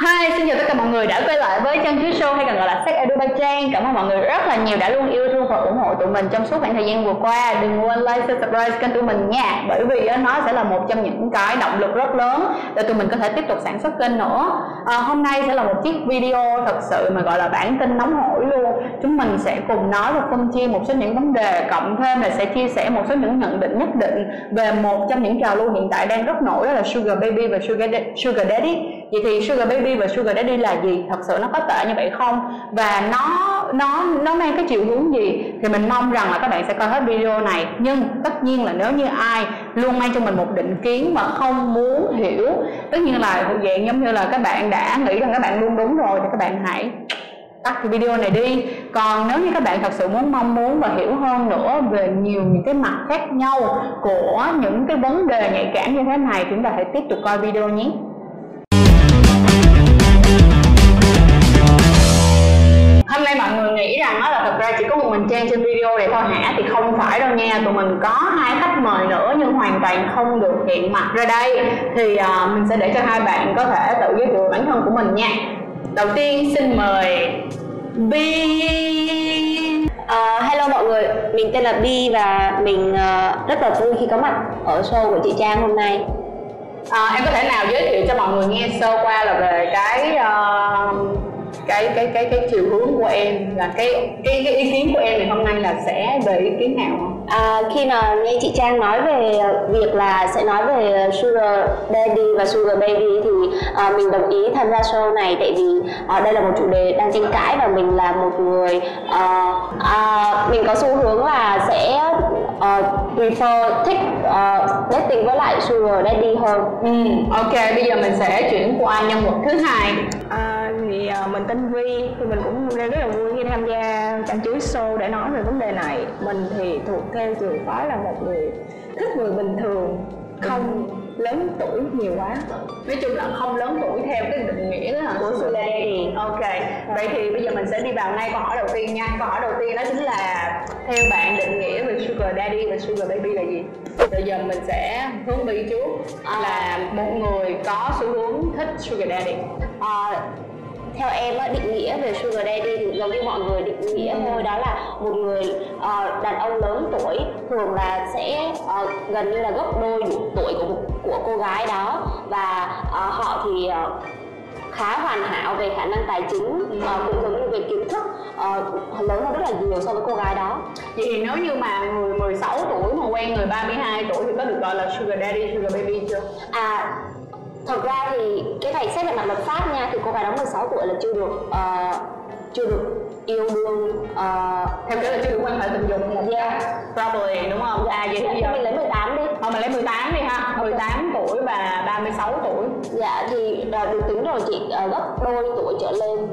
Hi, xin chào tất cả mọi người đã quay lại với chân Chứa Show hay còn gọi là Sách Edu Ba Trang. Cảm ơn mọi người rất là nhiều đã luôn yêu thương và ủng hộ tụi mình trong suốt khoảng thời gian vừa qua. Đừng quên like, share, subscribe kênh tụi mình nha Bởi vì nó sẽ là một trong những cái động lực rất lớn để tụi mình có thể tiếp tục sản xuất kênh nữa. À, Hôm nay sẽ là một chiếc video thật sự mà gọi là bản tin nóng hổi luôn. Chúng mình sẽ cùng nói và phân chia một số những vấn đề Cộng thêm là sẽ chia sẻ một số những nhận định nhất định về một trong những trào lưu hiện tại đang rất nổi đó là Sugar Baby và Sugar, Sugar Daddy vậy thì sugar baby và sugar daddy là gì? Thật sự nó có tệ như vậy không? Và nó nó nó mang cái chiều hướng gì? Thì mình mong rằng là các bạn sẽ coi hết video này. Nhưng tất nhiên là nếu như ai luôn mang cho mình một định kiến mà không muốn hiểu, tất nhiên là dạng giống như là các bạn đã nghĩ rằng các bạn luôn đúng rồi thì các bạn hãy tắt cái video này đi. Còn nếu như các bạn thật sự muốn mong muốn và hiểu hơn nữa về nhiều những cái mặt khác nhau của những cái vấn đề nhạy cảm như thế này thì chúng ta hãy tiếp tục coi video nhé. Video này thôi hả thì không phải đâu nha. Tụi mình có hai khách mời nữa nhưng hoàn toàn không được hiện mặt ra đây. Thì uh, mình sẽ để cho hai bạn có thể tự giới thiệu bản thân của mình nha. Đầu tiên xin mời Bi. Uh, hello mọi người, mình tên là Bi và mình uh, rất là vui khi có mặt ở show của chị Trang hôm nay. À, em có thể nào giới thiệu cho mọi người nghe sơ qua là về cái uh, cái cái cái cái chiều hướng của em là cái cái, cái ý kiến của em ngày hôm nay là sẽ về ý kiến nào không? À, khi mà nghe chị Trang nói về việc là sẽ nói về Sugar Daddy và Sugar Baby thì uh, mình đồng ý tham gia show này tại vì uh, đây là một chủ đề đang tranh cãi và mình là một người uh, uh, mình có xu hướng là sẽ uh, prefer thích uh, dating với lại Sugar Daddy hơn. Ừ, ok bây giờ mình sẽ chuyển qua nhân vật thứ hai. À, thì uh, mình tên Vi thì mình cũng rất là vui khi tham gia cảnh chuối show để nói về vấn đề này. Mình thì thuộc theo trường phái là một người thích người bình thường không lớn tuổi nhiều quá. Nói chung là không lớn tuổi theo cái định nghĩa đó của sự daddy ok. Vậy thì bây giờ mình sẽ đi vào ngay câu hỏi đầu tiên nha. Câu hỏi đầu tiên đó chính là theo bạn định nghĩa về sugar daddy và sugar baby là gì? Bây giờ mình sẽ hướng đi trước là một người có xu hướng thích sugar daddy. À, theo em á, định nghĩa về sugar daddy thì giống như mọi người định nghĩa thôi đó là một người uh, đàn ông lớn tuổi thường là sẽ uh, gần như là gấp đôi tuổi của của cô gái đó. Và uh, họ thì uh, khá hoàn hảo về khả năng tài chính uh, cũng giống như về kiến thức uh, lớn hơn rất là nhiều so với cô gái đó. Vậy thì nếu như mà người 16 tuổi mà quen người 32 tuổi thì có được gọi là sugar daddy sugar baby chưa? À thật ra thì cái này xét về mặt luật pháp nha thì cô gái đó 16 tuổi là chưa được uh, chưa được yêu đương uh, theo kiểu là chưa được quan hệ tình dục một yeah. probably đúng không? Dạ, vậy thì giờ mình lấy 18 đi. Thôi mình lấy 18 đi ha. 18 tuổi và 36 tuổi. Dạ thì được tính rồi chị uh, gấp đôi tuổi trở lên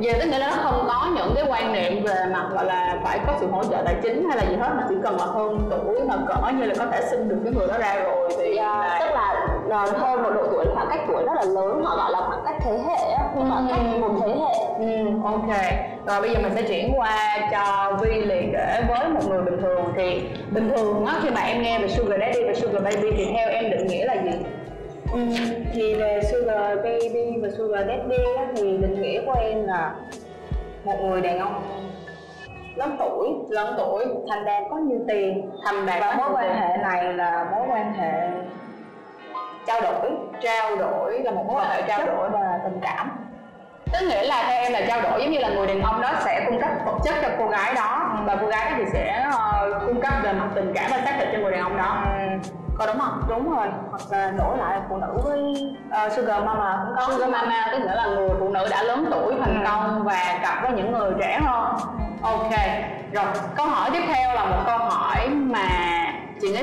giờ tức nghĩa là nó không có những cái quan niệm về mặt gọi là phải có sự hỗ trợ tài chính hay là gì hết mà chỉ cần là hơn tuổi mà cỡ như là có thể sinh được cái người đó ra rồi thì yeah, là... tức là hơn một độ tuổi khoảng cách tuổi rất là lớn họ gọi là khoảng cách thế hệ nhưng mà cách một thế hệ. Ừ, ok. Rồi bây giờ mình sẽ chuyển qua cho Vi liền kể với một người bình thường. Thì bình thường á khi mà em nghe về sugar daddy và sugar baby thì theo em định nghĩa là gì? Ừ, thì về sugar baby và sugar daddy á, thì định nghĩa của em là một người đàn ông lớn tuổi lớn tuổi thành đạt có nhiều tiền. Thành đạt và mối quan hệ này là mối quan hệ trao đổi trao đổi là một mối quan hệ trao đổi. và tình cảm. Tức nghĩa là theo em là trao đổi giống như là người đàn ông đó sẽ cung cấp vật chất cho cô gái đó và cô gái đó thì sẽ uh, cung cấp về mặt tình cảm và xác thực cho người đàn ông đó. Ừ. Có đúng không? Đúng rồi. Hoặc là đổi lại phụ nữ với uh, sugar mama cũng có. Sugar mama tức nghĩa là người phụ nữ đã lớn tuổi thành ừ. công và cặp với những người trẻ hơn. Ok rồi câu hỏi tiếp theo là một câu hỏi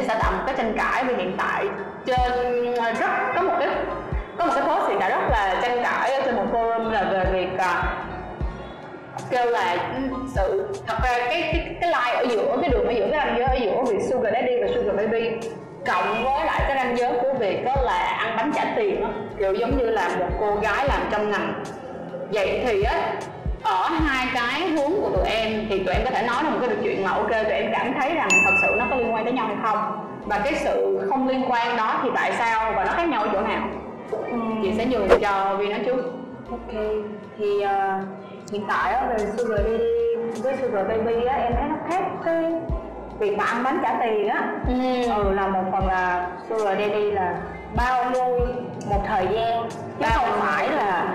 sẽ tạo một cái tranh cãi vì hiện tại trên ờ, rất, có một cái, có một cái post hiện tại rất là tranh cãi ở trên một forum là về việc ờ, kêu là ừ, sự, thật ra cái cái cái line ở giữa, cái đường ở giữa, cái ranh giới ở giữa việc sugar daddy và sugar baby cộng với lại cái ranh giới của việc đó là ăn bánh trả tiền đó kiểu giống như là một cô gái làm trong ngành. Vậy thì á ở hai cái hướng của tụi em thì tụi em có thể nói ra một cái chuyện mà ok tụi em cảm thấy rằng thật sự nó có liên quan tới nhau hay không. Và cái sự không liên quan đó thì tại sao và nó khác nhau ở chỗ nào? Ừ. chị sẽ nhường cho vi nói trước. Ok thì uh, hiện tại á, về sugar daddy với sugar baby á em thấy nó khác cái việc mà ăn bánh trả tiền á. Ừ. ừ là một phần là sugar daddy là bao nuôi một thời gian. Chứ bao không phải là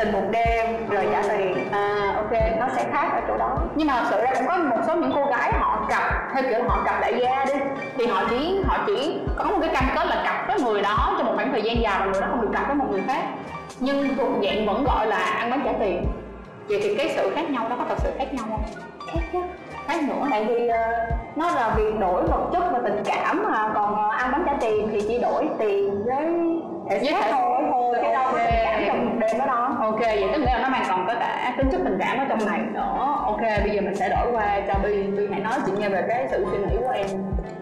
tình một đêm rồi trả tiền à ok nó sẽ khác ở chỗ đó. Nhưng mà thật sự ra cũng có một số những cô gái họ cặp theo kiểu họ cặp đại gia đi thì họ chỉ họ chỉ có một cái cam kết là cặp với người đó trong một khoảng thời gian dài và người đó không được cặp với một người khác. Nhưng thuộc dạng vẫn gọi là ăn bánh trả tiền. Vậy thì cái sự khác nhau đó có thật sự khác nhau không? Khác chứ. Khác nữa tại vì uh, nó là việc đổi vật chất và tình cảm mà còn uh, ăn bánh trả tiền thì chỉ đổi tiền với thể xác. thôi đâu có tình cảm trong một đêm đó đâu ok vậy tức nghĩa là nó mang còn có cả tính chất tình cảm ở trong này nữa. Ok bây giờ mình sẽ đổi qua cho bi. Bi hãy nói chị nghe về cái sự suy nghĩ của em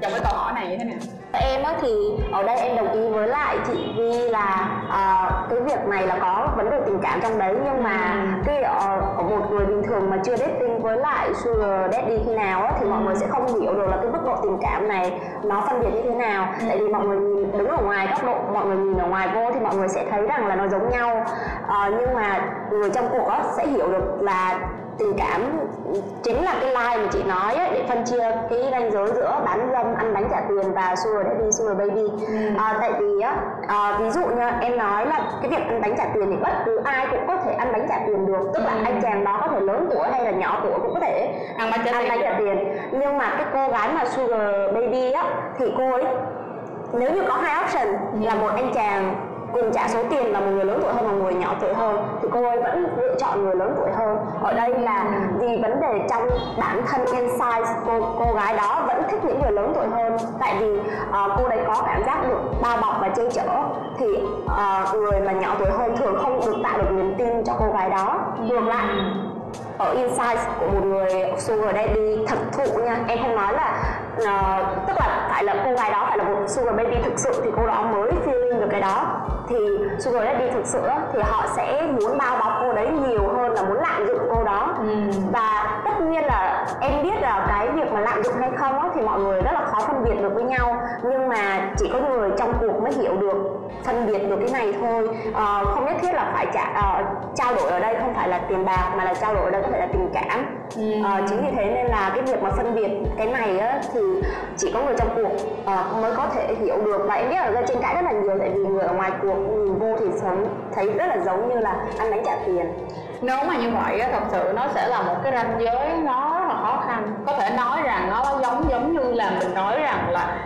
trong cái câu hỏi này như thế nào em á thì ở đây em đồng ý với lại chị Vi là uh, cái việc này là có vấn đề tình cảm trong đấy nhưng mà ừ. cái uh, ở một người bình thường mà chưa dating với lại sugar daddy khi nào á thì mọi người sẽ không hiểu được là cái mức độ tình cảm này nó phân biệt như thế nào ừ. tại vì mọi người nhìn đứng ở ngoài góc độ mọi người nhìn ở ngoài vô thì mọi người sẽ thấy rằng là nó giống nhau uh, nhưng mà người trong cuộc á sẽ hiểu được là tình cảm chính là cái line mà chị nói ấy, để phân chia cái ranh giới giữa bán dâm ăn bánh trả tiền và sugar daddy sugar baby ừ. à, tại vì á à, ví dụ nha em nói là cái việc ăn bánh trả tiền thì bất cứ ai cũng có thể ăn bánh trả tiền được tức là ừ. anh chàng đó có thể lớn tuổi hay là nhỏ tuổi cũng có thể ăn bánh trả, ăn tiền. bánh trả tiền nhưng mà cái cô gái mà sugar baby á thì cô ấy nếu như có hai option ừ. là một anh chàng cùng trả số tiền là một người lớn tuổi hơn và một người nhỏ tuổi hơn thì cô ấy vẫn lựa chọn người lớn tuổi hơn. Ở đây là vì vấn đề trong bản thân inside cô cô gái đó vẫn thích những người lớn tuổi hơn. Tại vì uh, cô đấy có cảm giác được bao bọc và che chở thì uh, người mà nhỏ tuổi hơn thường không được tạo được niềm tin cho cô gái đó. Ngược lại ở inside của một người sugar daddy thật thụ nha. Em không nói là uh, tức là phải là cô gái đó phải là một sugar baby thực sự thì cô đó mới feeling được cái đó thì sugar daddy thực sự thì họ sẽ muốn bao bọc cô đấy nhiều hơn là muốn lạm dụng cô đó ừ. và tất nhiên là em biết là cái việc mà lạm dụng hay không á, thì mọi người rất là khó phân biệt được với nhau. Nhưng mà chỉ có người trong cuộc mới hiểu được phân biệt được cái này thôi. À, không nhất thiết là phải trả uh, trao đổi ở đây không phải là tiền bạc mà là trao đổi ở đây có thể là tình cảm. Ừ. à, chính vì thế nên là cái việc mà phân biệt cái này á, thì chỉ có người trong cuộc uh, mới có thể hiểu được. Và em biết là trên cãi rất là nhiều tại vì người ở ngoài cuộc nhìn vô thì sống thấy rất là giống như là ăn đánh trả tiền. Nếu mà như vậy á thật sự nó sẽ là một cái ranh giới nó khó khăn. Có thể nói rằng nó giống giống như là mình nói rằng là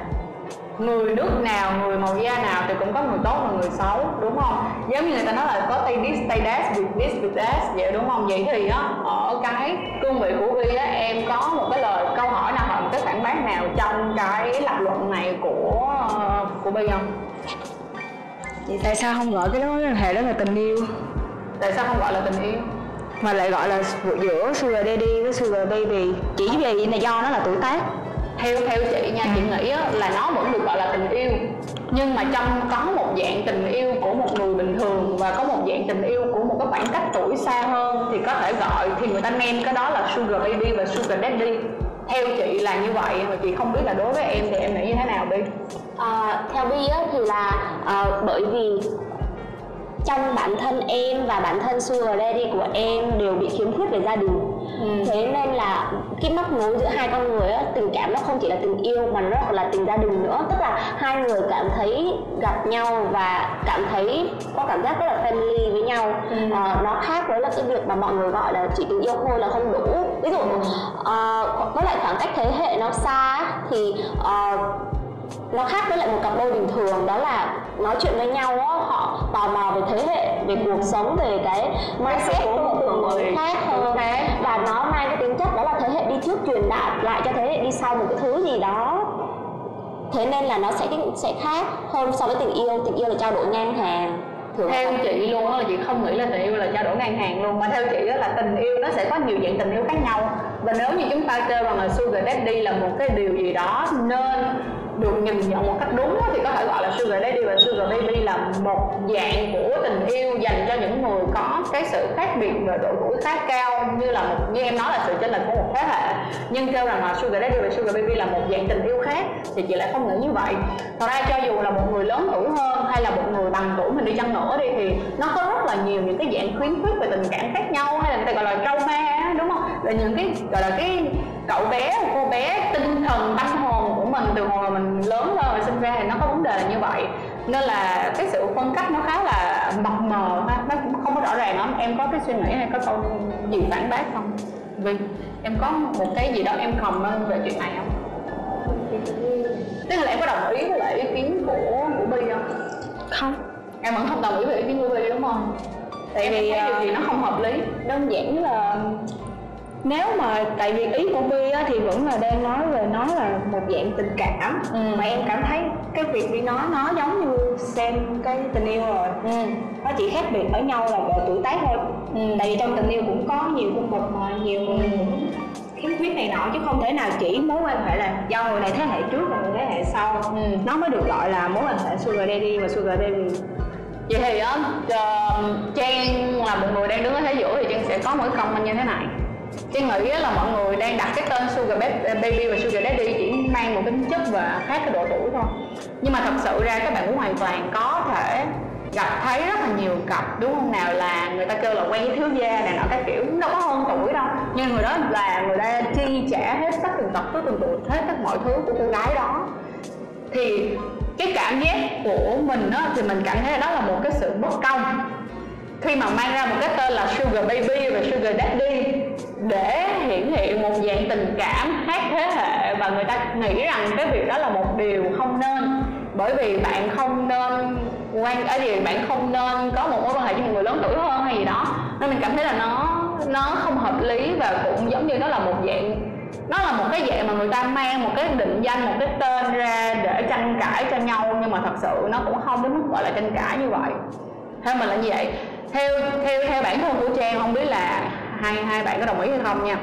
người nước nào người màu da nào thì cũng có người tốt và người xấu đúng không? Giống như người ta nói là có tay this tay that with this with that vậy đúng không? Vậy thì á ở cái cương vị của vi á em có một cái lời câu hỏi nào hoặc một cái phản bác nào trong cái lập luận này của của bi không? Vậy tại sao không gọi cái đó hệ đó là tình yêu? Tại sao không gọi là tình yêu mà lại gọi là giữa sugar daddy với sugar baby. Chỉ vì là do nó là tuổi tác. Theo theo chị nha chị nghĩ á, là nó vẫn được gọi là tình yêu. Nhưng mà trong có một dạng tình yêu của một người bình thường và có một dạng tình yêu của một cái khoảng cách tuổi xa hơn thì có thể gọi thì người ta name cái đó là sugar baby và sugar daddy. Theo chị là như vậy mà chị không biết là đối với em thì em nghĩ như thế nào đi. À, theo bi á, thì là à, bởi vì trong bản thân em và bản thân sugar daddy của em đều bị khiếm khuyết về gia đình. Ừ. thế nên là cái móc nối giữa hai con người á, tình cảm nó không chỉ là tình yêu mà nó còn là tình gia đình nữa. Tức là hai người cảm thấy gặp nhau và cảm thấy có cảm giác rất là family với nhau. Ừ. à, nó khác với là cái việc mà mọi người gọi là chỉ tình yêu thôi là không đủ. Ví dụ à, với lại khoảng cách thế hệ nó xa thì uh, nó khác với lại một cặp đôi bình thường. Đó là nói chuyện với nhau họ tò mò về thế hệ về cuộc sống về cái mindset của một người khác hơn. Và nó mang cái tính chất đó là thế hệ đi trước truyền đạt lại cho thế hệ đi sau một cái thứ gì đó. Thế nên là nó sẽ sẽ khác hơn so với tình yêu. Tình yêu là trao đổi ngang hàng Thường theo chị luôn á là chị không nghĩ là tình yêu là trao đổi ngang hàng luôn mà theo chị đó là tình yêu nó sẽ có nhiều dạng tình yêu khác nhau. Và nếu như chúng ta kêu rằng là sugar daddy là một cái điều gì đó nên được nhìn nhận một cách đúng thì có thể gọi là sugar daddy và sugar baby là một dạng của tình yêu dành cho những người có cái sự khác biệt về độ tuổi khá cao, như là một như em nói là sự chênh lệch của một thế hệ. Nhưng kêu rằng là sugar daddy và sugar baby là một dạng tình yêu khác, thì chị lại không nghĩ như vậy. Thật ra cho dù là một người lớn tuổi hơn hay là một người bằng tuổi mình đi chăng nữa đi, thì nó có rất là nhiều những cái dạng khuyến khuyết về tình cảm khác nhau, hay là người ta gọi là trauma, đúng không? Là những cái, gọi là cái cậu bé, cô bé tinh thần tâm hồn mình từ hồi mà mình lớn lên và sinh ra thì nó có vấn đề là như vậy. Nên là cái sự phân cách nó khá là mập mờ ha. Nó cũng không có rõ ràng lắm. Em có cái suy nghĩ hay có câu gì phản bác không? Vì em có một cái gì đó em comment về chuyện này không? Tức là em có đồng ý với lại ý kiến của của bi không? Không. Em vẫn không đồng ý với ý kiến của bi đúng không? Tại vì điều điều gì nó không hợp lý. đơn giản là nếu mà tại vì ý của Bi á, thì vẫn là đang nói về nó là một dạng tình cảm. Ừ. mà em cảm thấy cái việc Bi nói nó giống như xem cái tình yêu rồi. Ừ. Nó chỉ khác biệt ở nhau là về tuổi tác thôi. Ừ. tại vì trong tình yêu cũng có nhiều cung bậc mà nhiều người cũng khiếm khuyết này nọ chứ không thể nào chỉ mối quan hệ là do người này thế hệ trước và người thế hệ sau. Ừ. nó mới được gọi là mối quan hệ sugar daddy và sugar baby. Vậy thì á uh, trang là một người đang đứng ở thế giữa thì trang sẽ có một cái comment như thế này Chị nghĩ là mọi người đang đặt cái tên sugar baby và sugar daddy chỉ mang một tính chất và khác cái độ tuổi thôi. Nhưng mà thật sự ra các bạn cũng hoàn toàn có thể gặp thấy rất là nhiều cặp đúng không? Nào là người ta kêu là quen với thiếu gia này nọ các kiểu đâu có hơn tuổi đâu. Nhưng người đó là người ta chi trả hết tất từng tật tất từng tuổi hết tất mọi thứ của cô gái đó. Thì cái cảm giác của mình đó, thì mình cảm thấy là đó là một cái sự bất công. Khi mà mang ra một cái tên là sugar baby và sugar daddy để hiển hiện một dạng tình cảm khác thế hệ và người ta nghĩ rằng cái việc đó là một điều không nên. Bởi vì bạn không nên quan ở gì bạn không nên có một mối quan hệ với một người lớn tuổi hơn hay gì đó. Nên mình cảm thấy là nó nó không hợp lý và cũng giống như nó là một dạng, nó là một cái dạng mà người ta mang một cái định danh, một cái tên ra để tranh cãi cho nhau, nhưng mà thật sự nó cũng không đến mức gọi là tranh cãi như vậy. Theo mình là như vậy. Theo theo theo bản thân của trang, không biết là hai hai bạn có đồng ý hay không nha?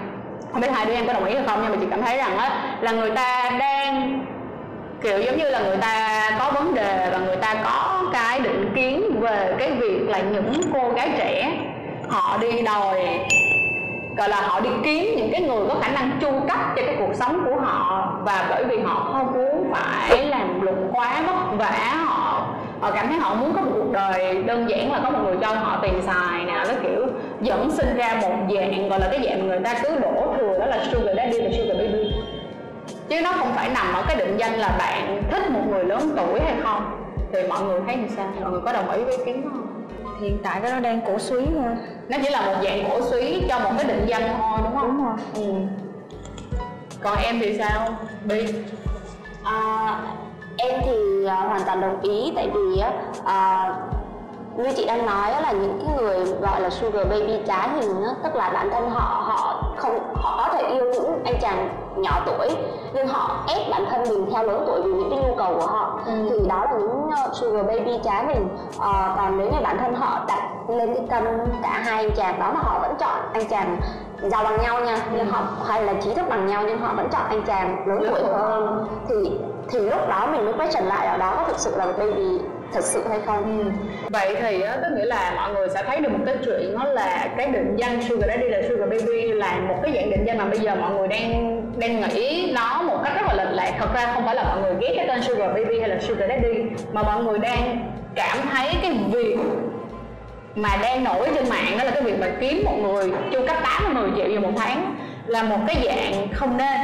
Không biết hai đứa em có đồng ý hay không, nhưng mà chị cảm thấy rằng á, là người ta đang, kiểu giống như là người ta có vấn đề và người ta có cái định kiến về cái việc là những cô gái trẻ, họ đi đòi, gọi là họ đi kiếm những cái người có khả năng chu cấp cho cái cuộc sống của họ và bởi vì họ không muốn phải làm lụng quá vất vả, họ họ cảm thấy họ muốn có một cuộc đời đơn giản là có một người cho họ tiền xài nè, cái kiểu dẫn sinh ra một dạng gọi là cái dạng mà người ta cứ đổ thừa đó là sugar daddy và sugar baby. Chứ nó không phải nằm ở cái định danh là bạn thích một người lớn tuổi hay không. Thì mọi người thấy như sao? Mọi người có đồng ý với ý kiến không? Hiện tại cái nó đang cổ suý thôi. Nó chỉ là một dạng cổ suý cho một cái định danh thôi đúng không? Đúng rồi. Ừ. còn em thì sao? Bi? À, em thì à, hoàn toàn đồng ý. Tại vì á, à, như chị đang nói là những cái người gọi là sugar baby trá hình á, tức là bản thân họ họ không họ có thể yêu những anh chàng nhỏ tuổi nhưng họ ép bản thân mình theo lớn tuổi vì những cái nhu cầu của họ. Ừ. thì đó là những uh, sugar baby trá hình. À, còn nếu như bản thân họ đặt lên cái cân cả hai anh chàng đó mà họ vẫn chọn anh chàng giàu bằng nhau nha nhưng họ hay là trí thức bằng nhau nhưng họ vẫn chọn anh chàng lớn tuổi hơn thì thì lúc đó mình mới question lại ở đó có thực sự là baby thật sự hay không? Ừ. vậy thì á, tức nghĩa là mọi người sẽ thấy được một cái chuyện đó là cái định danh sugar daddy là sugar baby là một cái dạng định danh mà bây giờ mọi người đang đang nghĩ nó một cách rất là lệch lạc. Thật ra không phải là mọi người ghét cái tên sugar baby hay là sugar daddy mà mọi người đang cảm thấy cái việc mà đang nổi trên mạng đó là cái việc mà kiếm một người chu cấp 80 triệu vào một tháng là một cái dạng không nên.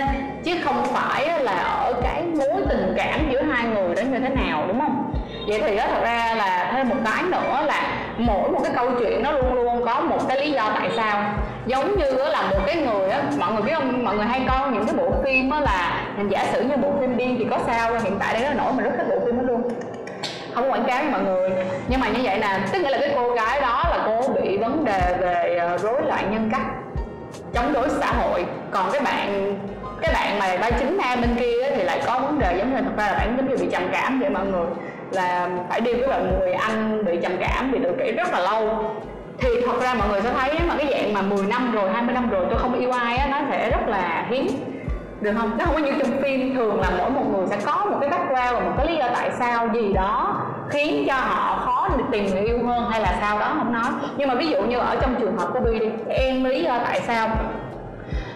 Chứ không phải là ở cái mối tình cảm giữa hai người đó như thế nào đúng không? Vậy thì đó thật ra là thêm một cái nữa là mỗi một cái câu chuyện nó luôn luôn có một cái lý do tại sao. Giống như là một cái người á, mọi người biết không, mọi người hay coi những cái bộ phim á, là giả sử như bộ phim điên thì có sao hiện tại đây nó nổi mình rất thích bộ phim đó luôn. Không quảng cáo với mọi người. Nhưng mà như vậy nè, tức nghĩa là cái cô gái đó là cô bị vấn đề về ờ, rối loạn nhân cách, chống đối xã hội. Còn cái bạn cái bạn mà vai chính nam bên kia thì lại có vấn đề giống như thật ra là bạn giống như bị trầm cảm vậy mọi người là phải đi với một người anh bị trầm cảm, bị tự kỷ rất là lâu. Thì thật ra mọi người sẽ thấy mà cái dạng mà 10 năm rồi 20 năm rồi tôi không yêu ai á, nó sẽ rất là hiếm. Được không? Nó không có như trong phim, thường là mỗi một người sẽ có một cái background và một cái lý do tại sao gì đó khiến cho họ khó tìm người yêu hơn hay là sao đó, không nói. Nhưng mà ví dụ như ở trong trường hợp của Bi đi, em lý do tại sao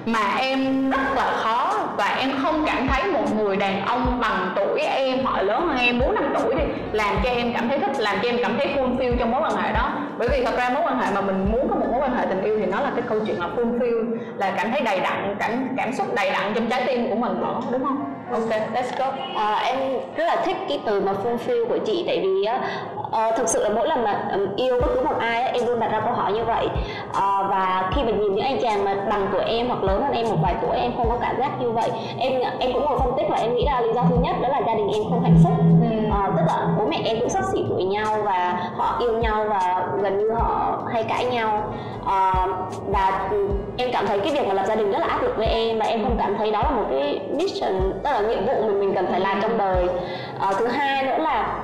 mà em rất là khó và em không cảm thấy một người đàn ông bằng tuổi em hoặc lớn hơn em, bốn năm tuổi đi, làm cho em cảm thấy thích, làm cho em cảm thấy fulfill trong mối quan hệ đó. Bởi vì thật ra mối quan hệ mà mình muốn có một mối quan hệ tình yêu thì nó là cái câu chuyện là fulfill là cảm thấy đầy đặn, cảm cảm xúc đầy đặn trong trái tim của mình đó, đúng không? Ok let's go. À, em rất là thích cái từ mà fulfill của chị tại vì á uh, thực sự là mỗi lần mà um, yêu bất cứ một ai em luôn đặt ra câu hỏi như vậy. Uh, và khi mà nhìn những anh chàng mà bằng tuổi em hoặc lớn hơn em một vài tuổi em không có cảm giác như vậy. Em em cũng ngồi phân tích và em nghĩ là lý do thứ nhất đó là gia đình em không hạnh phúc. Uh, tức là bố mẹ em cũng sắp xỉ tuổi nhau và họ yêu nhau và gần như họ hay cãi nhau. Uh, và em cảm thấy cái việc mà lập gia đình rất là áp lực với em và em không cảm thấy đó là một cái mission tức là nhiệm vụ mình mình cần phải làm trong đời. Uh, thứ hai nữa là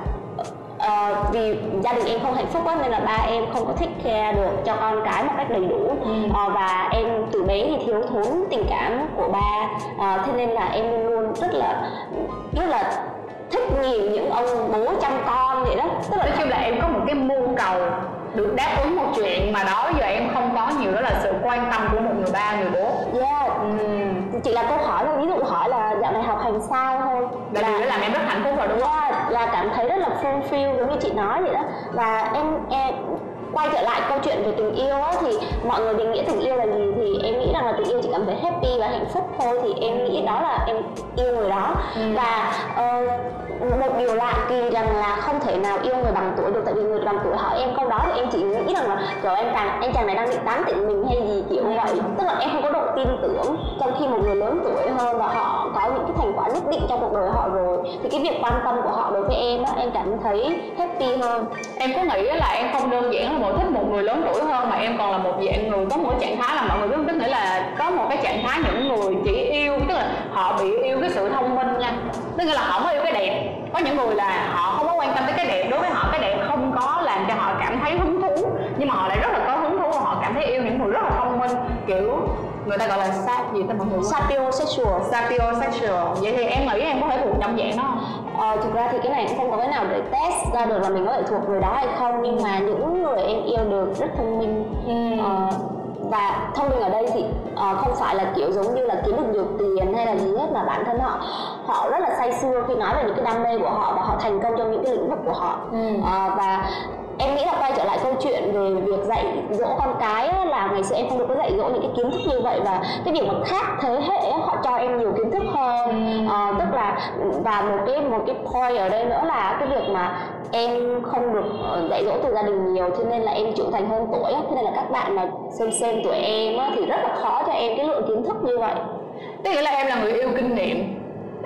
uh, vì gia đình em không hạnh phúc quá nên là ba em không có thích care được cho con cái một cách đầy đủ. Ừ. uh, và em từ bé thì thiếu thốn tình cảm của ba. Uh, thế nên là em luôn luôn rất là rất là thích nhìn những ông bố chăm con vậy đó. Tức là nói chung là em có một cái mưu cầu được đáp ứng một chuyện mà đó giờ em không có nhiều đó là sự quan tâm của một người ba người bố yeah ừ. chỉ là câu hỏi là ví dụ hỏi là dạo này học hành sao thôi? Là, là điều đó làm em rất hạnh phúc rồi đúng không? Yeah, là cảm thấy rất là fulfill giống như chị nói vậy đó. Và em, em quay trở lại câu chuyện về tình yêu á, thì mọi người định nghĩa tình yêu là gì thì em nghĩ rằng là tình yêu chỉ cảm thấy happy và hạnh phúc thôi thì em nghĩ đó là em yêu người đó. Ừ. và uh, một điều lạ kỳ rằng là không thể nào yêu người bằng tuổi được, tại vì người bằng tuổi hỏi em câu đó thì em chỉ nghĩ rằng là kiểu em chàng anh chàng này đang định tán tỉnh mình hay gì kiểu vậy. Tức là em không có độ tin tưởng trong khi một người lớn tuổi hơn và họ có những cái thành quả nhất định trong cuộc đời họ rồi, thì cái việc quan tâm của họ đối với em á, em cảm thấy happy hơn. Em có nghĩ là em không đơn giản là một, thích một người lớn tuổi hơn mà em còn là một dạng người có một trạng thái là mọi người biết tức nghĩa là có một cái trạng thái những người chỉ yêu, tức là họ bị yêu cái sự thông minh nha. Tức là họ mới yêu cái đẹp có những người là họ không có quan tâm tới cái đẹp đối với họ cái đẹp không có làm cho họ cảm thấy hứng thú nhưng mà họ lại rất là có hứng thú và họ cảm thấy yêu những người rất là thông minh. Kiểu người ta gọi là sap gì ta mọi người? Sapiosexual. Sapiosexual. Vậy thì em nghĩ em có thể thuộc trong dạng đó không? Ờ, thực ra thì cái này cũng không có cái nào để test ra được là mình có thể thuộc người đó hay không nhưng mà những người em yêu được rất thông minh. Ừ. ờ, và thông minh ở đây thì uh, không phải là kiểu giống như là kiếm được nhiều tiền hay là gì hết mà bản thân họ họ rất là say sưa khi nói về những cái đam mê của họ và họ thành công trong những cái lĩnh vực của họ ừ. uh, và em nghĩ là quay trở lại câu chuyện về việc dạy dỗ con cái là ngày xưa em không được có dạy dỗ những cái kiến thức như vậy và cái việc mà khác thế hệ họ cho em nhiều kiến thức hơn. À, tức là và một cái một cái point ở đây nữa là cái việc mà em không được ờ, dạy dỗ từ gia đình nhiều cho nên là em trưởng thành hơn tuổi thế nên là các bạn mà xem xem tuổi em thì rất là khó cho em cái lượng kiến thức như vậy. Tức là em là người yêu kinh nghiệm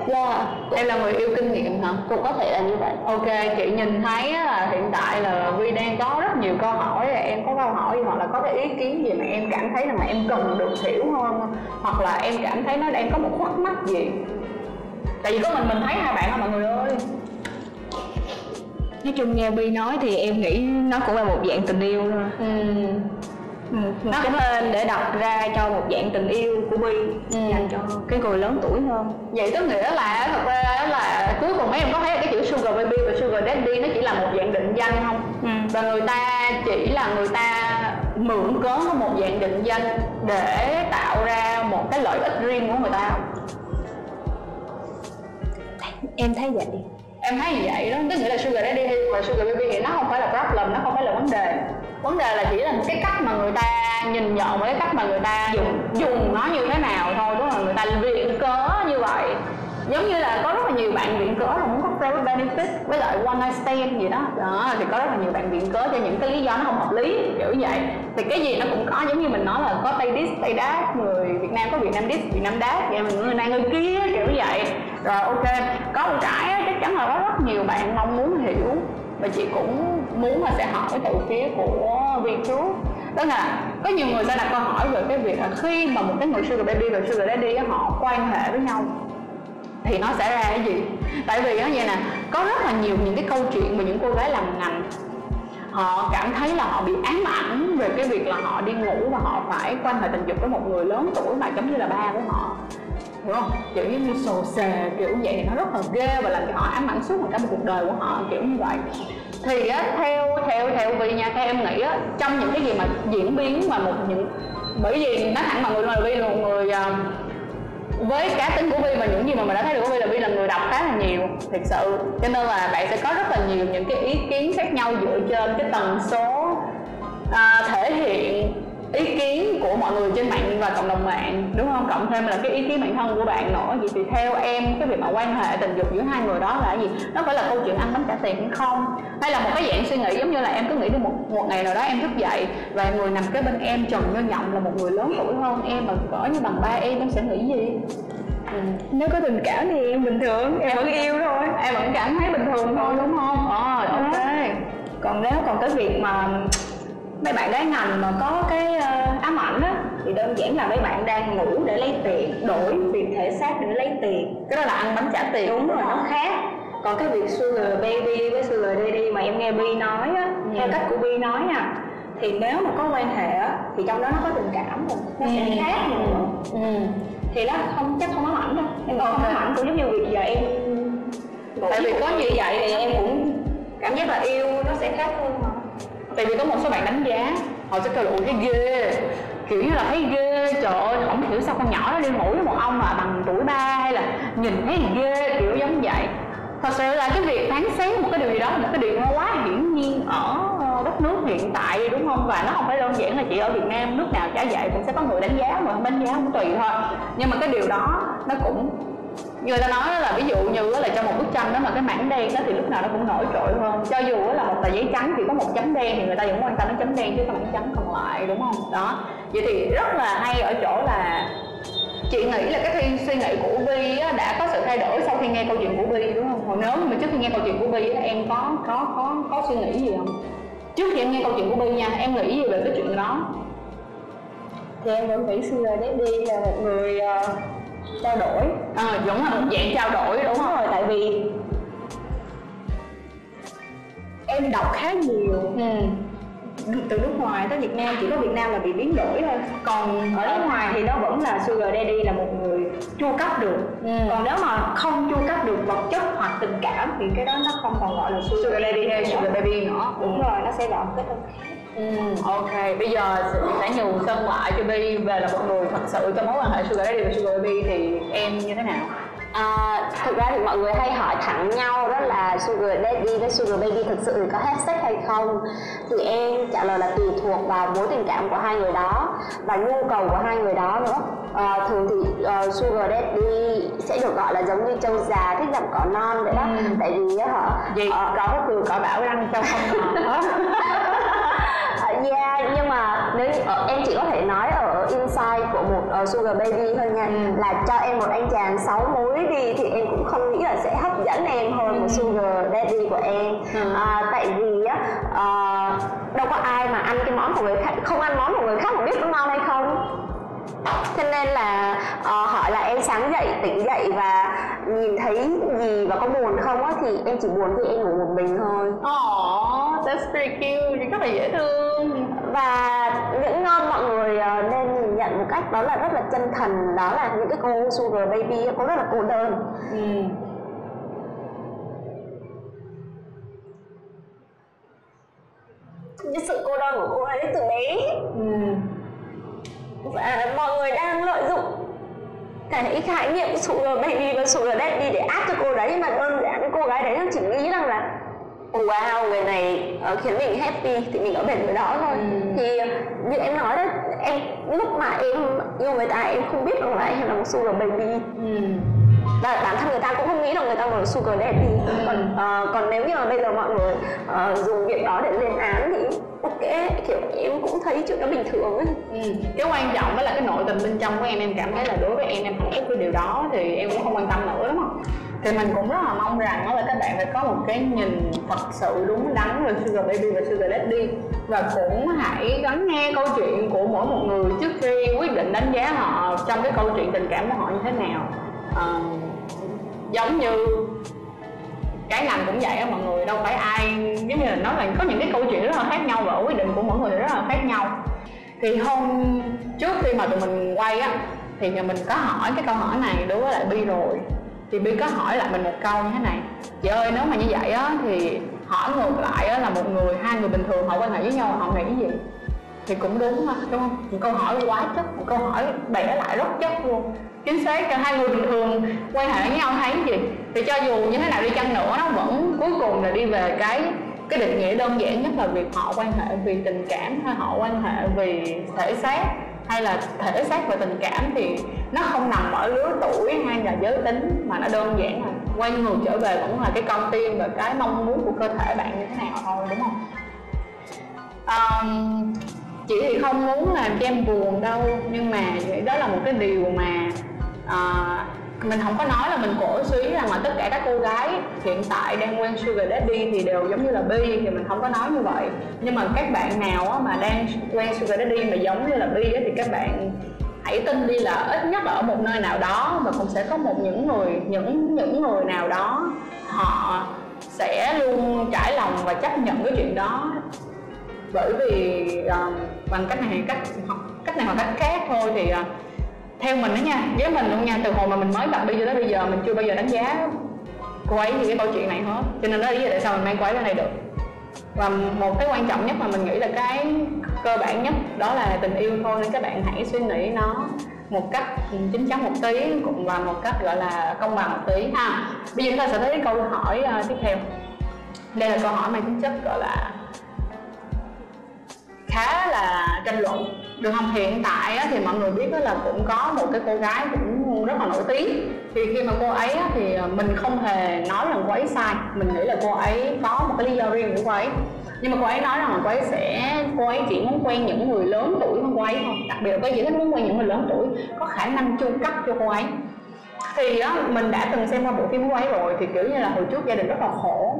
Yeah. Em là người yêu kinh nghiệm hả? Cũng có thể là như vậy. Ok, chị nhìn thấy là hiện tại là Vi đang có rất nhiều câu hỏi Em có câu hỏi hoặc là có cái ý kiến gì mà em cảm thấy là mà em cần được hiểu hơn Hoặc là em cảm thấy nó đang có một khúc mắc gì Tại vì có mình mình thấy hai bạn thôi mọi người ơi Nói chung nghe Vi nói thì em nghĩ nó cũng là một dạng tình yêu thôi ừ Ừ, cái tên để đặt ra cho một dạng tình yêu của Bi ừ. dành cho cái người lớn tuổi hơn vậy tức nghĩa là thật ra là cuối cùng mấy em có thấy cái chữ sugar baby và sugar daddy nó chỉ là một dạng định danh không ừ. và người ta chỉ là người ta mượn cớ của một dạng định danh để tạo ra một cái lợi ích riêng của người ta không em thấy vậy em thấy vậy đó. Tức nghĩa là sugar daddy và sugar baby thì nó không phải là problem, nó không phải là vấn đề. Vấn đề là chỉ là một cái cách mà người ta nhìn nhận và cái cách mà người ta dùng dùng nó như thế nào thôi, đúng không? Người ta viện cớ như vậy. Giống như là có rất là nhiều bạn viện cớ là muốn có private benefit với lại one night stand gì đó. Đó, thì có rất là nhiều bạn viện cớ cho những cái lý do nó không hợp lý, kiểu vậy. Thì cái gì nó cũng có, giống như mình nói là có tây diss tây đát người việt nam có việt nam diss việt nam đát vậy mình người này, người kia, kiểu vậy. Rồi, ok, có một cái chắn là có rất nhiều bạn mong muốn hiểu. Và chị cũng muốn là sẽ hỏi từ phía của viên trước tức là có nhiều người sẽ đặt câu hỏi về cái việc là khi mà một cái người sugar baby và sugar daddy họ quan hệ với nhau, thì nó sẽ ra cái gì? Tại vì nó vậy nè, có rất là nhiều những cái câu chuyện về những cô gái làm ngành, họ cảm thấy là họ bị ám ảnh về cái việc là họ đi ngủ và họ phải quan hệ tình dục với một người lớn tuổi mà giống như là ba của họ hiểu không? Kiểu như sồ sề kiểu vậy thì nó rất là ghê và làm cho họ ám ảnh suốt một cả một cuộc đời của họ kiểu như vậy. Thì á theo theo theo vì nha theo em nghĩ á trong những cái gì mà diễn biến mà một những bởi vì nói thẳng mà người luôn là Vi là một người à, với cá tính của Vi và những gì mà mình đã thấy được của Vi là Vi là người đọc khá là nhiều thực sự. Cho nên là bạn sẽ có rất là nhiều những cái ý kiến khác nhau dựa trên cái tần số à, thể hiện ý kiến của mọi người trên mạng và cộng đồng mạng đúng không? Cộng thêm là cái ý kiến bản thân của bạn nữa. Vậy thì theo em cái việc mà quan hệ tình dục giữa hai người đó là gì? Nó phải là câu chuyện ăn bánh trả tiền hay không? Hay là một cái dạng suy nghĩ giống như là em cứ nghĩ được một một ngày nào đó em thức dậy và người nằm kế bên em trần nho nhộng là một người lớn tuổi hơn em mà cỡ như bằng ba em em sẽ nghĩ gì? Ừ. nếu có tình cảm thì em bình thường em vẫn yêu thôi. Em vẫn cảm thấy bình thường thôi đúng không? Ờ ok. Còn nếu còn cái việc mà mấy bạn gái ngành mà có cái uh, ám ảnh á thì đơn giản là mấy bạn đang ngủ để lấy tiền đổi việc thể xác để lấy tiền. Cái đó là ăn bánh trả tiền. Đúng rồi. Nó khác. Còn cái việc sugar baby với sugar daddy mà em nghe bi nói á ừ. theo cách của bi nói nha thì nếu mà có quan hệ á thì trong đó nó có tình cảm rồi. Nó ừ. sẽ khác nữa. Ừ. thì nó không chắc không ám ảnh đâu. Em okay. không ám ảnh cũng giống như việc giờ em tại vì có như vậy thì em cũng cảm giác là yêu nó sẽ khác hơn tại vì có một số bạn đánh giá, họ sẽ kêu là ui cái ghê. Kiểu như là thấy ghê, trời ơi, không hiểu sao con nhỏ nó đi ngủ với một ông mà bằng tuổi ba hay là nhìn thấy ghê, kiểu giống vậy. Thật sự là cái việc phán xét một cái điều gì đó, một cái điều nó quá hiển nhiên ở ờ, đất nước hiện tại, đúng không? Và nó không phải đơn giản là chỉ ở Việt Nam, nước nào chả vậy, cũng sẽ có người đánh giá mà không đánh giá cũng tùy thôi. Nhưng mà cái điều đó nó cũng người ta nói là ví dụ như là trong một bức tranh đó mà cái mảng đen đó thì lúc nào nó cũng nổi trội hơn cho dù là một tờ giấy trắng chỉ có một chấm đen thì người ta vẫn quan tâm đến chấm đen chứ không mảng chấm còn lại đúng không đó vậy thì rất là hay ở chỗ là chị nghĩ là cái thiên suy nghĩ của Vi đã có sự thay đổi sau khi nghe câu chuyện của Vi đúng không? Hồi nếu mà trước khi nghe câu chuyện của Vi em có có có có suy nghĩ gì không? Trước khi em nghe câu chuyện của Vi nha, em nghĩ gì về cái chuyện đó? Thì em vẫn nghĩ xưa đấy đi là một người uh, trao đổi. À, giống là một dạng trao đổi đúng, đúng rồi. tại vì em đọc khá nhiều. Ừ. từ nước ngoài tới Việt Nam chỉ có Việt Nam là bị biến đổi thôi. Còn ở nước ngoài thì nó vẫn là sugar daddy là một người chu cấp được. Ừ. còn nếu mà không chu cấp được vật chất hoặc tình cảm thì cái đó nó không còn gọi là sugar, sugar daddy hay sugar baby nữa. Đúng rồi nó sẽ gọi một cái Ừ, ok, bây giờ sẽ nhường sân lại cho Bi về là một người thật sự trong mối quan hệ Sugar Daddy và Sugar Baby thì em như thế nào? À, thực ra thì mọi người hay hỏi thẳng nhau đó là Sugar Daddy với Sugar Baby thực sự có hết sex hay không? Thì em trả lời là tùy thuộc vào mối tình cảm của hai người đó và nhu cầu của hai người đó nữa. À, thường thì uh, Sugar Daddy sẽ được gọi là giống như châu già thích dặm cỏ non vậy đó. Ừ. tại vì họ gì uh, có từ cỏ bảo răng trong không yeah nhưng mà nếu uh, em chỉ có thể nói ở inside của một uh, sugar baby thôi nha ừ. là cho em một anh chàng sáu múi đi thì em cũng không nghĩ là sẽ hấp dẫn em hơn ừ. một sugar daddy của em ừ. à, tại vì á uh, đâu có ai mà ăn cái món của người khác không ăn món của người khác mà biết nó ngon hay không cho nên là uh, hỏi là em sáng dậy tỉnh dậy và nhìn thấy gì và có buồn không á thì em chỉ buồn khi em ngủ một mình thôi. Oh, that's pretty cute, rất là dễ thương. Và những ngon mọi người uh, nên nhìn nhận một cách đó là rất là chân thành đó là những cái cô sugar baby có rất là cô đơn. Ừ. cái sự cô đơn của cô ấy từ bé. Ừ và mọi người đang lợi dụng cái khái niệm sugar baby và sugar daddy để áp cho cô đấy mà đơn giản cô gái đấy nó chỉ nghĩ rằng là wow người này uh, khiến mình happy thì mình ở bên người đó thôi ừ. thì như em nói đó em lúc mà em yêu người ta em không biết rằng là em là một sugar baby ừ. và bản thân người ta cũng không nghĩ rằng người ta là một sugar daddy ừ. còn uh, còn nếu như mà bây giờ mọi người uh, dùng việc đó để lên án thì ok kiểu em cũng thấy chuyện đó bình thường ấy. Ừ. cái quan trọng đó là cái nội tình bên trong của em em cảm thấy là đối với em em hạnh phúc với điều đó thì em cũng không quan tâm nữa đúng không? Thì mình cũng rất là mong rằng đó là các bạn phải có một cái nhìn thật sự đúng đắn về sugar baby và sugar daddy. Và cũng hãy lắng nghe câu chuyện của mỗi một người trước khi quyết định đánh giá họ trong cái câu chuyện tình cảm của họ như thế nào. À, giống như cái ngành cũng vậy á, mọi người đâu phải ai, giống như là nói là có những cái câu chuyện rất là khác nhau và quyết định của mỗi người rất là khác nhau. Thì hôm trước khi mà tụi mình quay á, thì nhà mình có hỏi cái câu hỏi này đối với lại Bi rồi. Thì Bi có hỏi lại mình một câu như thế này. Chị ơi, nếu mà như vậy á, thì hỏi ngược lại á, là một người, hai người bình thường họ quan hệ với nhau, họ nghĩ cái gì? Thì cũng đúng mà đúng không? Một câu hỏi quá chất, một câu hỏi bẻ lại rất chất luôn chính xác cả hai người bình thường quan hệ với nhau thấy gì. Thì cho dù như thế nào đi chăng nữa nó vẫn cuối cùng là đi về cái cái định nghĩa đơn giản nhất là việc họ quan hệ vì tình cảm hay họ quan hệ vì thể xác hay là thể xác và tình cảm thì nó không nằm ở lứa tuổi hay là giới tính mà nó đơn giản là quay ngược trở về cũng là cái con tim và cái mong muốn của cơ thể bạn như thế nào thôi đúng không? Um, chị thì không muốn làm cho em buồn đâu nhưng mà đó là một cái điều mà Ờ, mình không có nói là mình cổ suý rằng là tất cả các cô gái hiện tại đang quen sugar daddy thì đều giống như là bi thì mình không có nói như vậy. Nhưng mà các bạn nào mà đang quen sugar daddy mà giống như là bi thì các bạn hãy tin đi là ít nhất ở một nơi nào đó và cũng sẽ có một những người những những người nào đó họ sẽ luôn trải lòng và chấp nhận cái chuyện đó. Bởi vì uh, bằng cách này cách cách này hoặc cách khác thôi thì uh, theo mình đó nha với mình luôn nha từ hồi mà mình mới gặp bây giờ tới bây giờ mình chưa bao giờ đánh giá cô ấy thì cái câu chuyện này hết. Cho nên đó là lý do tại sao mình mang cô ấy lên này được. Và một cái quan trọng nhất mà mình nghĩ là cái cơ bản nhất đó là tình yêu thôi nên các bạn hãy suy nghĩ nó một cách chính chắn một tí cũng và một cách gọi là công bằng một tí ha. Bây giờ chúng ta sẽ thấy câu hỏi uh, tiếp theo. Đây là câu hỏi mang tính chất gọi là khá là tranh luận. Được không? Hiện tại á, thì mọi người biết là cũng có một cái cô gái cũng rất là nổi tiếng. Thì khi mà cô ấy á, thì mình không hề nói rằng cô ấy sai. Mình nghĩ là cô ấy có một cái lý do riêng của cô ấy. Nhưng mà cô ấy nói rằng là cô ấy sẽ cô ấy chỉ muốn quen những người lớn tuổi hơn cô ấy thôi. Đặc biệt là cô ấy chỉ thích muốn quen những người lớn tuổi có khả năng chu cấp cho cô ấy. Thì á, mình đã từng xem qua bộ phim của cô ấy rồi thì kiểu như là hồi trước gia đình rất là khổ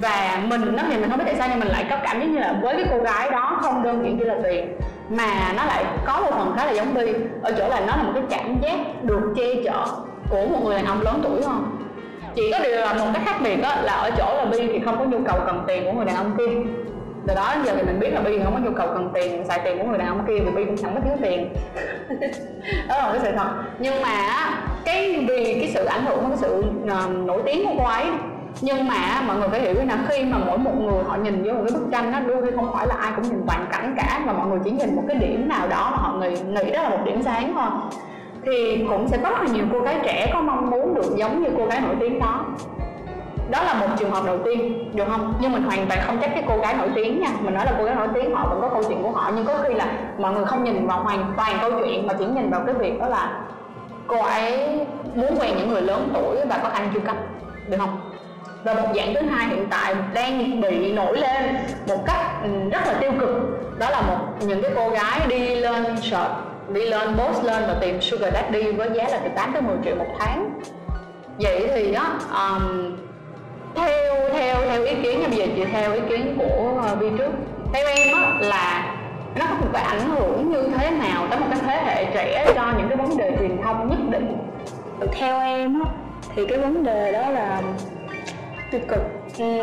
và mình nó thì mình không biết tại sao nhưng mình lại có cảm giác như là với cái cô gái đó không đơn giản chỉ là tiền mà nó lại có một phần khá là giống bi ở chỗ là nó là một cái cảm giác được che chở của một người đàn ông lớn tuổi hơn chỉ có điều là một cái khác biệt đó là ở chỗ là bi thì không có nhu cầu cần tiền của người đàn ông kia. Từ đó giờ thì mình biết là bi không có nhu cầu cần tiền xài tiền của người đàn ông kia vì bi cũng chẳng có thiếu tiền. Đó là một cái sự thật. Nhưng mà cái vì cái sự ảnh hưởng cái sự uh, nổi tiếng của cô ấy nhưng mà mọi người phải hiểu là khi mà mỗi một người họ nhìn vô một cái bức tranh nó đôi khi không phải là ai cũng nhìn toàn cảnh cả mà mọi người chỉ nhìn một cái điểm nào đó mà họ nghĩ, nghĩ đó là một điểm sáng thôi. Thì cũng sẽ có rất là nhiều cô gái trẻ có mong muốn được giống như cô gái nổi tiếng đó. Đó là một trường hợp đầu tiên được không? Nhưng mình hoàn toàn không trách cái cô gái nổi tiếng nha. Mình nói là cô gái nổi tiếng họ cũng có câu chuyện của họ. Nhưng có khi là mọi người không nhìn vào hoàn toàn câu chuyện mà chỉ nhìn vào cái việc đó là cô ấy muốn quen những người lớn tuổi và có anh chu cấp được không? Và một dạng thứ hai hiện tại đang bị nổi lên một cách ừ, rất là tiêu cực. Đó là một những cái cô gái đi lên search đi lên post lên và tìm sugar daddy với giá là từ 8 tới 10 triệu một tháng. Vậy thì đó um, theo theo theo ý kiến như bây giờ chị theo ý kiến của ờ, uh, Vi trước. Theo em á là nó có một cái ảnh hưởng như thế nào tới một cái thế hệ trẻ cho những cái vấn đề truyền thông nhất định? Theo em á thì cái vấn đề đó là tiêu cực ừ.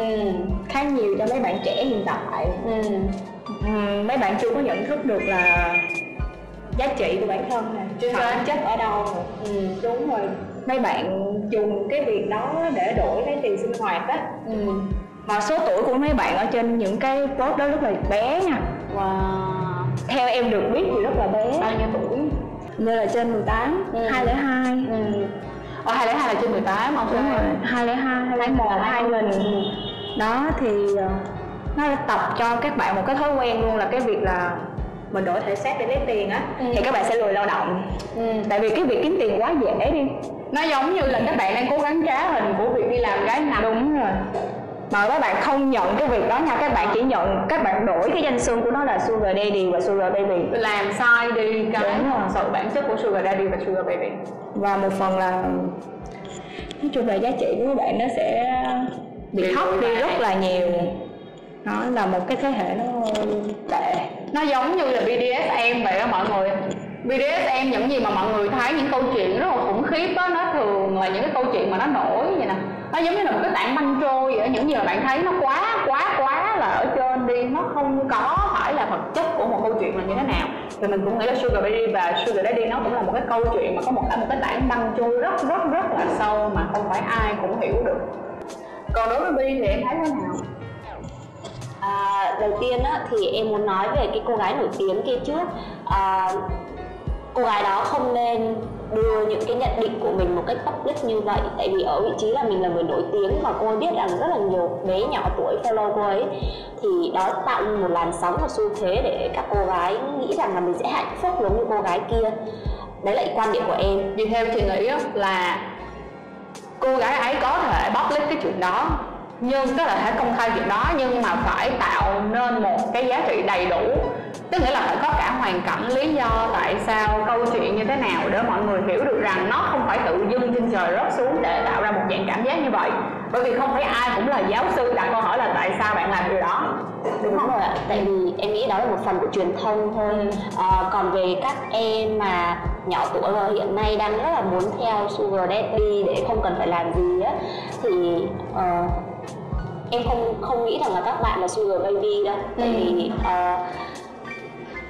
khá nhiều cho mấy bạn trẻ hiện tại ừ. Ừ, mấy bạn chưa có nhận thức được là giá trị của bản thân này chưa bản chất ở đâu ừ. đúng rồi mấy bạn dùng cái việc đó để đổi lấy tiền sinh hoạt á ừ. mà số tuổi của mấy bạn ở trên những cái post đó rất là bé nha wow. theo em được biết thì rất là bé bao nhiêu tuổi như là trên 18, ừ. 202 ừ. Ờ, 202 là trên 18 không? Đúng rồi, 202, 201, 2000 Đó thì ờ, nó tập cho các bạn một cái thói quen luôn là cái việc là mình đổi thể xác để lấy tiền á ừ. thì các bạn sẽ lười lao động. Ừ. tại vì cái việc kiếm tiền quá dễ đi. Nó giống như là các bạn đang cố gắng trá hình của việc đi làm cái nào. Đúng rồi. Mà các bạn không nhận cái việc đó nha các bạn chỉ nhận các bạn đổi cái danh xưng của nó là sugar daddy và sugar baby. Làm sai đi cái sự bản chất của sugar daddy và sugar baby và một phần là nói chung là giá trị của các bạn nó sẽ bị thấp đi rất là nhiều. Nó là một cái thế hệ nó tệ. Nó giống như là BDSM vậy đó mọi người. BDSM những gì mà mọi người thấy những câu chuyện rất là khủng khiếp đó nó thường là những cái câu chuyện mà nó nổi vậy nè. Nó giống như là một cái tảng băng trôi vậy những gì mà bạn thấy nó quá quá quá là ở trên đi nó không có phải là thực chất của một câu chuyện là như thế nào. Thì mình cũng nghĩ là Sugar Baby và Sugar Daddy nó cũng là một cái câu chuyện mà có một cái một cái tảng băng chui rất rất rất là sâu mà không phải ai cũng hiểu được. Còn đối với Bi thì em thấy thế nào? À, đầu tiên á, thì em muốn nói về cái cô gái nổi tiếng kia trước. À, cô gái đó không nên đưa những cái nhận định của mình một cách public như vậy. Tại vì ở vị trí là mình là người nổi tiếng và cô ấy biết rằng rất là nhiều bé nhỏ tuổi follow cô ấy, thì đó tạo nên một làn sóng và xu thế để các cô gái nghĩ rằng là mình sẽ hạnh phúc giống như cô gái kia. Đấy là quan điểm của em. Vì theo chị nghĩ là cô gái ấy có thể public cái chuyện đó, nhưng có thể công khai chuyện đó, nhưng mà phải tạo nên một cái giá trị đầy đủ tức nghĩa là phải có cả hoàn cảnh lý do tại sao câu chuyện như thế nào để mọi người hiểu được rằng nó không phải tự dưng trên trời rớt xuống để tạo ra một dạng cảm giác như vậy. Bởi vì không phải ai cũng là giáo sư đặt câu hỏi là tại sao bạn làm điều đó. Đúng rồi ạ tại vì em nghĩ đó là một phần của truyền thông thôi. À, còn về các em mà nhỏ tuổi và hiện nay đang rất là muốn theo sugar daddy để không cần phải làm gì á thì uh, em không không nghĩ rằng là các bạn là sugar baby đâu. Tại ừ. vì uh,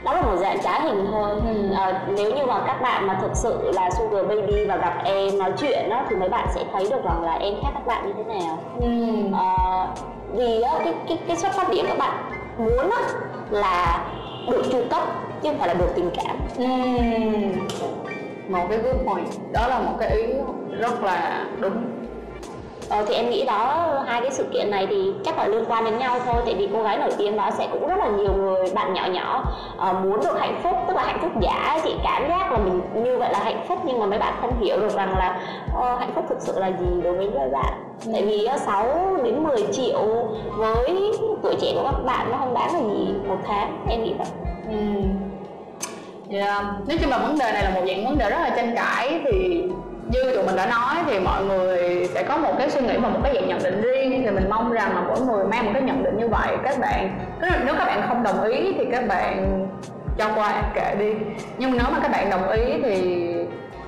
đó là một dạng trá hình thôi ừ. à, nếu như mà các bạn mà thực sự là sugar baby và gặp em nói chuyện đó thì mấy bạn sẽ thấy được rằng là em khác các bạn như thế nào ừ. à, vì đó, cái cái cái xuất phát điểm các bạn muốn đó, là được chu cấp chứ không phải là được tình cảm ừ. một cái good point đó là một cái ý rất là đúng Ờ, thì em nghĩ đó hai cái sự kiện này thì chắc là liên quan đến nhau thôi tại vì cô gái nổi tiếng đó sẽ cũng rất là nhiều người bạn nhỏ nhỏ uh, muốn được hạnh phúc tức là hạnh phúc giả chị cảm giác là mình như vậy là hạnh phúc nhưng mà mấy bạn không hiểu được rằng là uh, hạnh phúc thực sự là gì đối với các bạn ừ. tại vì uh, 6 đến 10 triệu với tuổi trẻ của các bạn nó không đáng là gì một tháng em nghĩ vậy ừ. Yeah. Nói chung là vấn đề này là một dạng vấn đề rất là tranh cãi thì như tụi mình đã nói thì mọi người sẽ có một cái suy nghĩ và một cái dạng nhận định riêng. Thì mình mong rằng là mỗi người mang một cái nhận định như vậy. Các bạn nếu các bạn không đồng ý thì các bạn cho qua kệ đi. Nhưng nếu mà các bạn đồng ý thì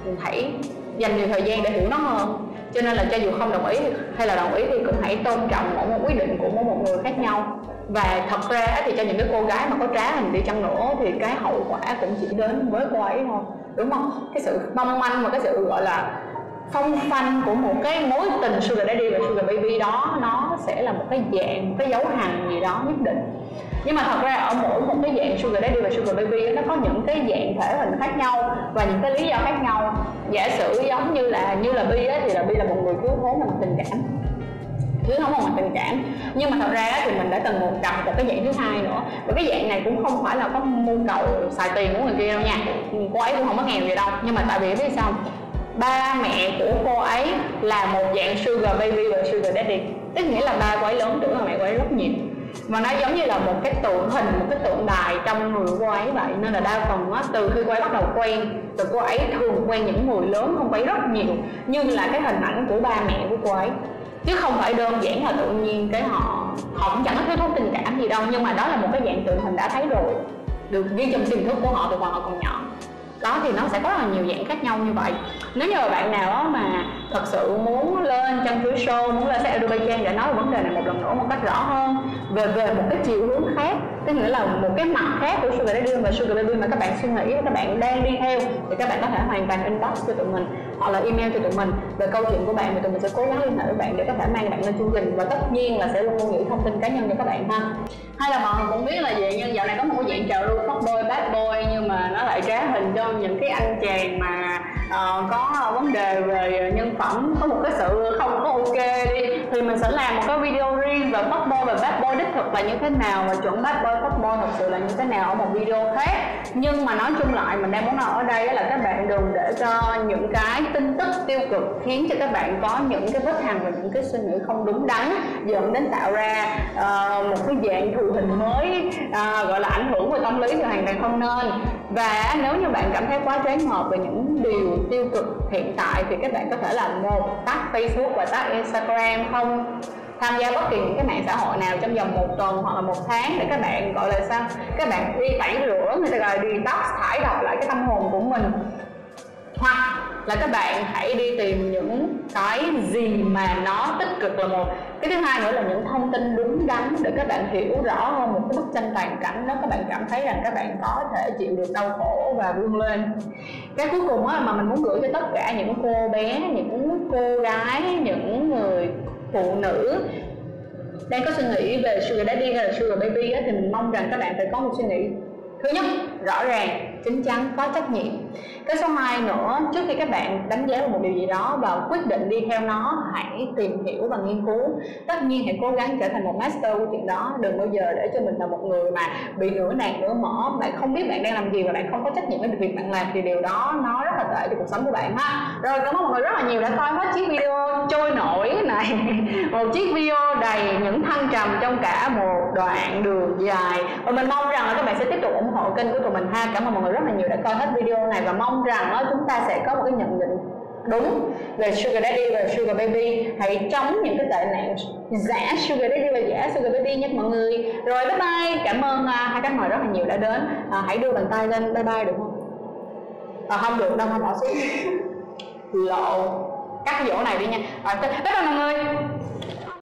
mình hãy dành nhiều thời gian để hiểu nó hơn. Cho nên là cho dù không đồng ý hay là đồng ý thì cũng hãy tôn trọng mỗi một quyết định của mỗi một người khác nhau. Và thật ra thì cho những cái cô gái mà có trá hình đi chăng nữa thì cái hậu quả cũng chỉ đến với cô ấy thôi đúng không? Cái sự mong manh và cái sự, gọi là, phong phanh của một cái mối tình sugar daddy và sugar baby đó, nó sẽ là một cái dạng, một cái dấu hành gì đó nhất định. Nhưng mà thật ra ở mỗi một cái dạng sugar daddy và sugar baby nó có những cái dạng thể hình khác nhau và những cái lý do khác nhau. Giả sử giống như là như là bi ấy thì là bi là một người thiếu thốn về tình cảm thứ không về mặt tình cảm. Nhưng mà thật ra thì mình đã từng một gặp một cái dạng thứ hai nữa. Và cái dạng này cũng không phải là có mưu cầu xài tiền của người kia đâu nha. Cô ấy cũng không có nghèo gì đâu. Nhưng mà tại vì biết sao ba mẹ của cô ấy là một dạng sugar baby và sugar daddy. Tức nghĩa là ba cô ấy lớn tuổi và mẹ cô ấy rất nhiều. Và nó giống như là một cái tượng hình, một cái tượng đài trong người cô ấy vậy. Nên là đa phần á, từ khi cô ấy bắt đầu quen, từ cô ấy thường quen những người lớn không phải rất nhiều. Nhưng là cái hình ảnh của ba mẹ của cô ấy chứ không phải đơn giản là tự nhiên cái họ họ cũng chẳng có thiếu thốn tình cảm gì đâu, nhưng mà đó là một cái dạng tượng hình đã thấy rồi. Được, ghi trong tiềm thức của họ từ còn họ còn nhỏ. Đó thì nó sẽ có rất là nhiều dạng khác nhau như vậy. Nếu như bạn nào mà thật sự muốn lên trong chuỗi show, muốn lên sẽ Trang để nói về vấn đề này một lần nữa một cách rõ hơn, về về một cái chiều hướng khác tức nghĩa là một cái mặt khác của Sugar Daddy và Sugar Baby mà các bạn suy nghĩ, các bạn đang đi theo, thì các bạn có thể hoàn toàn inbox cho tụi mình hoặc là email cho tụi mình về câu chuyện của bạn và tụi mình sẽ cố gắng liên hệ với bạn để các bạn mang bạn lên chương trình và tất nhiên là sẽ luôn luôn giữ thông tin cá nhân cho các bạn ha. Hay là mọi người cũng biết là gì nhưng dạo này có một cái dạng trào lưu fuck boy bad boy, nhưng mà nó lại trá hình cho những cái anh chàng mà uh, có vấn đề về nhân phẩm có một cái sự không có ok đi. Thì mình sẽ làm một cái video riêng về bad boy và bad boy đích thực là như thế nào và chuẩn bad boy bad boy thật sự là như thế nào ở một video khác. Nhưng mà nói chung lại mình đang muốn nói ở đây là các bạn đừng để cho những cái tin tức tiêu cực khiến cho các bạn có những cái vết hằn và những cái suy nghĩ không đúng đắn dẫn đến tạo ra uh, một cái dạng thù hình mới uh, gọi là ảnh hưởng về tâm lý thì hoàn toàn không nên. Và nếu như bạn cảm thấy quá trái ngợp về những điều tiêu cực hiện tại thì các bạn có thể là một tắt Facebook và tắt Instagram không? Tham gia bất kỳ những cái mạng xã hội nào trong vòng một tuần hoặc là một tháng để các bạn, gọi là sao? Các bạn đi tẩy rửa người ta gọi là detox, thải độc lại cái tâm hồn của mình hoặc là các bạn hãy đi tìm những cái gì mà nó tích cực là một. Cái thứ hai nữa là những thông tin đúng đắn để các bạn hiểu rõ hơn một cái bức tranh toàn cảnh. Đó các bạn cảm thấy rằng các bạn có thể chịu được đau khổ và vươn lên. Cái cuối cùng á mà mình muốn gửi cho tất cả những cô bé những cô gái những người phụ nữ đang có suy nghĩ về sugar daddy hay là sugar baby á, thì mình mong rằng các bạn phải có một suy nghĩ. Thứ nhất rõ ràng chính chắn, có trách nhiệm. Cái số 2 nữa, trước khi các bạn đánh giá một điều gì đó và quyết định đi theo nó, hãy tìm hiểu và nghiên cứu. Tất nhiên hãy cố gắng trở thành một master của chuyện đó, đừng bao giờ để cho mình là một người mà bị nửa nàng nửa mỏ. Bạn không biết bạn đang làm gì và bạn không có trách nhiệm với việc bạn làm, thì điều đó nó rất là tệ cho cuộc sống của bạn ha. Rồi, cảm ơn mọi người rất là nhiều đã coi hết chiếc video trôi nổi này. Một chiếc video đầy những thăng trầm trong cả một đoạn đường dài. Và mình mong rằng là các bạn sẽ tiếp tục ủng hộ kênh của tụi mình ha. Cảm ơn mọi người rất là nhiều đã coi hết video này và mong rằng đó, chúng ta sẽ có một cái nhận định đúng về sugar daddy và sugar baby. Hãy chống những cái tệ nạn giả sugar daddy và giả sugar baby nhé mọi người. Rồi bye bye. Cảm ơn uh, hai khách mời rất là nhiều đã đến. Uh, hãy đưa bàn tay lên. Bye bye được không? À, không được đâu không bỏ xuống. Lộ. Cắt cái này đi nha. Rồi bye bye mọi người.